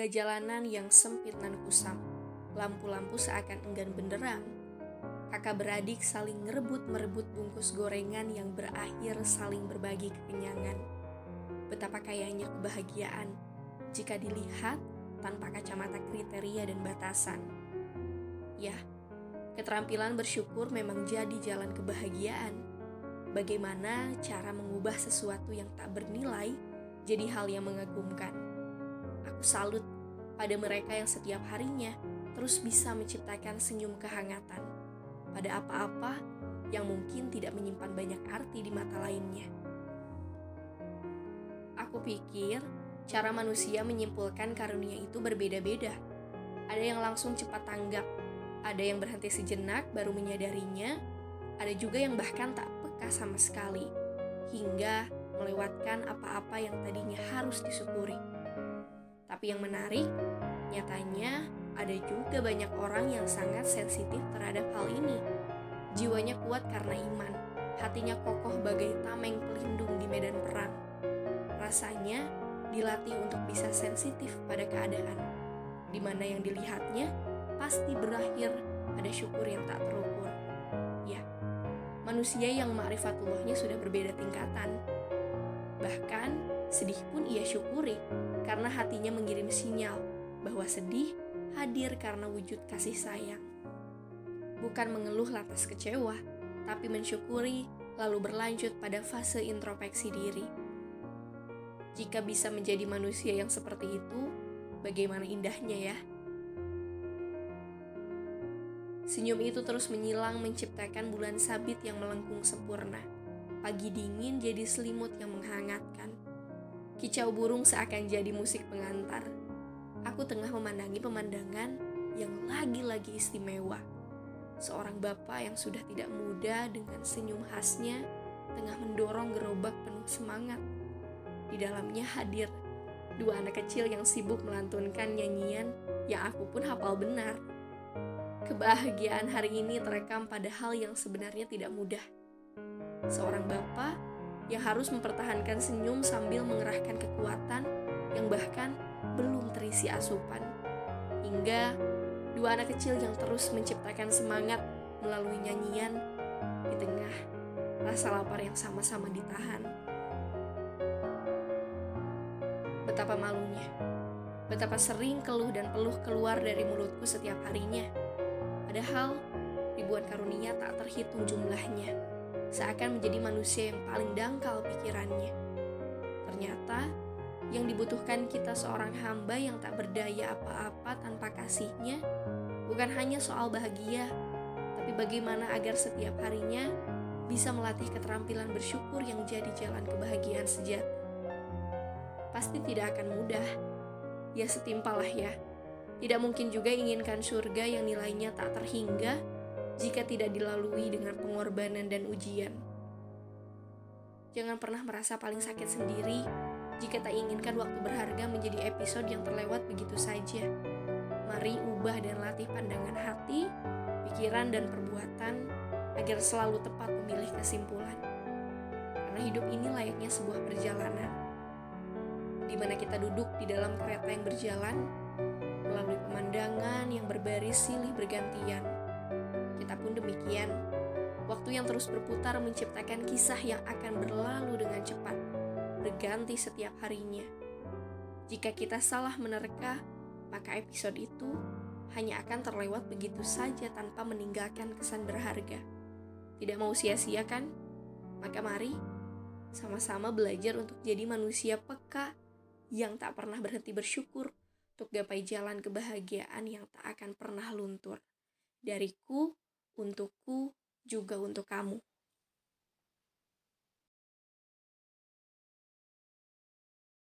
Tangga jalanan yang sempit nan kusam, lampu-lampu seakan enggan benderang. Kakak beradik saling ngerebut merebut bungkus gorengan yang berakhir saling berbagi kekenyangan. Betapa kayanya kebahagiaan jika dilihat tanpa kacamata kriteria dan batasan. Ya, keterampilan bersyukur memang jadi jalan kebahagiaan. Bagaimana cara mengubah sesuatu yang tak bernilai jadi hal yang mengagumkan? Aku salut pada mereka yang setiap harinya terus bisa menciptakan senyum kehangatan pada apa-apa yang mungkin tidak menyimpan banyak arti di mata lainnya. Aku pikir cara manusia menyimpulkan karunia itu berbeda-beda. Ada yang langsung cepat tanggap, ada yang berhenti sejenak baru menyadarinya, ada juga yang bahkan tak peka sama sekali, hingga melewatkan apa-apa yang tadinya harus disyukuri. Tapi yang menarik, nyatanya ada juga banyak orang yang sangat sensitif terhadap hal ini. Jiwanya kuat karena iman, hatinya kokoh bagai tameng pelindung di medan perang. Rasanya dilatih untuk bisa sensitif pada keadaan, di mana yang dilihatnya pasti berakhir pada syukur yang tak terukur. Ya, manusia yang ma'rifatullahnya sudah berbeda tingkatan. Bahkan Sedih pun ia syukuri karena hatinya mengirim sinyal bahwa sedih hadir karena wujud kasih sayang. Bukan mengeluh lantas kecewa, tapi mensyukuri lalu berlanjut pada fase introspeksi diri. Jika bisa menjadi manusia yang seperti itu, bagaimana indahnya ya? Senyum itu terus menyilang menciptakan bulan sabit yang melengkung sempurna. Pagi dingin jadi selimut yang menghangatkan. Kicau burung seakan jadi musik pengantar. Aku tengah memandangi pemandangan yang lagi-lagi istimewa. Seorang bapak yang sudah tidak muda dengan senyum khasnya tengah mendorong gerobak penuh semangat. Di dalamnya hadir dua anak kecil yang sibuk melantunkan nyanyian yang aku pun hafal benar. Kebahagiaan hari ini terekam pada hal yang sebenarnya tidak mudah. Seorang bapak yang harus mempertahankan senyum sambil mengerahkan kekuatan yang bahkan belum terisi asupan. Hingga dua anak kecil yang terus menciptakan semangat melalui nyanyian di tengah rasa lapar yang sama-sama ditahan. Betapa malunya, betapa sering keluh dan peluh keluar dari mulutku setiap harinya. Padahal ribuan karunia tak terhitung jumlahnya seakan menjadi manusia yang paling dangkal pikirannya. Ternyata, yang dibutuhkan kita seorang hamba yang tak berdaya apa-apa tanpa kasihnya bukan hanya soal bahagia, tapi bagaimana agar setiap harinya bisa melatih keterampilan bersyukur yang jadi jalan kebahagiaan sejati. Pasti tidak akan mudah, ya setimpalah ya. Tidak mungkin juga inginkan surga yang nilainya tak terhingga jika tidak dilalui dengan pengorbanan dan ujian. Jangan pernah merasa paling sakit sendiri jika tak inginkan waktu berharga menjadi episode yang terlewat begitu saja. Mari ubah dan latih pandangan hati, pikiran, dan perbuatan agar selalu tepat memilih kesimpulan. Karena hidup ini layaknya sebuah perjalanan, di mana kita duduk di dalam kereta yang berjalan melalui pemandangan yang berbaris silih bergantian kita pun demikian. Waktu yang terus berputar menciptakan kisah yang akan berlalu dengan cepat, berganti setiap harinya. Jika kita salah menerka, maka episode itu hanya akan terlewat begitu saja tanpa meninggalkan kesan berharga. Tidak mau sia-sia kan? Maka mari sama-sama belajar untuk jadi manusia peka yang tak pernah berhenti bersyukur untuk gapai jalan kebahagiaan yang tak akan pernah luntur. Dariku, untukku, juga untuk kamu.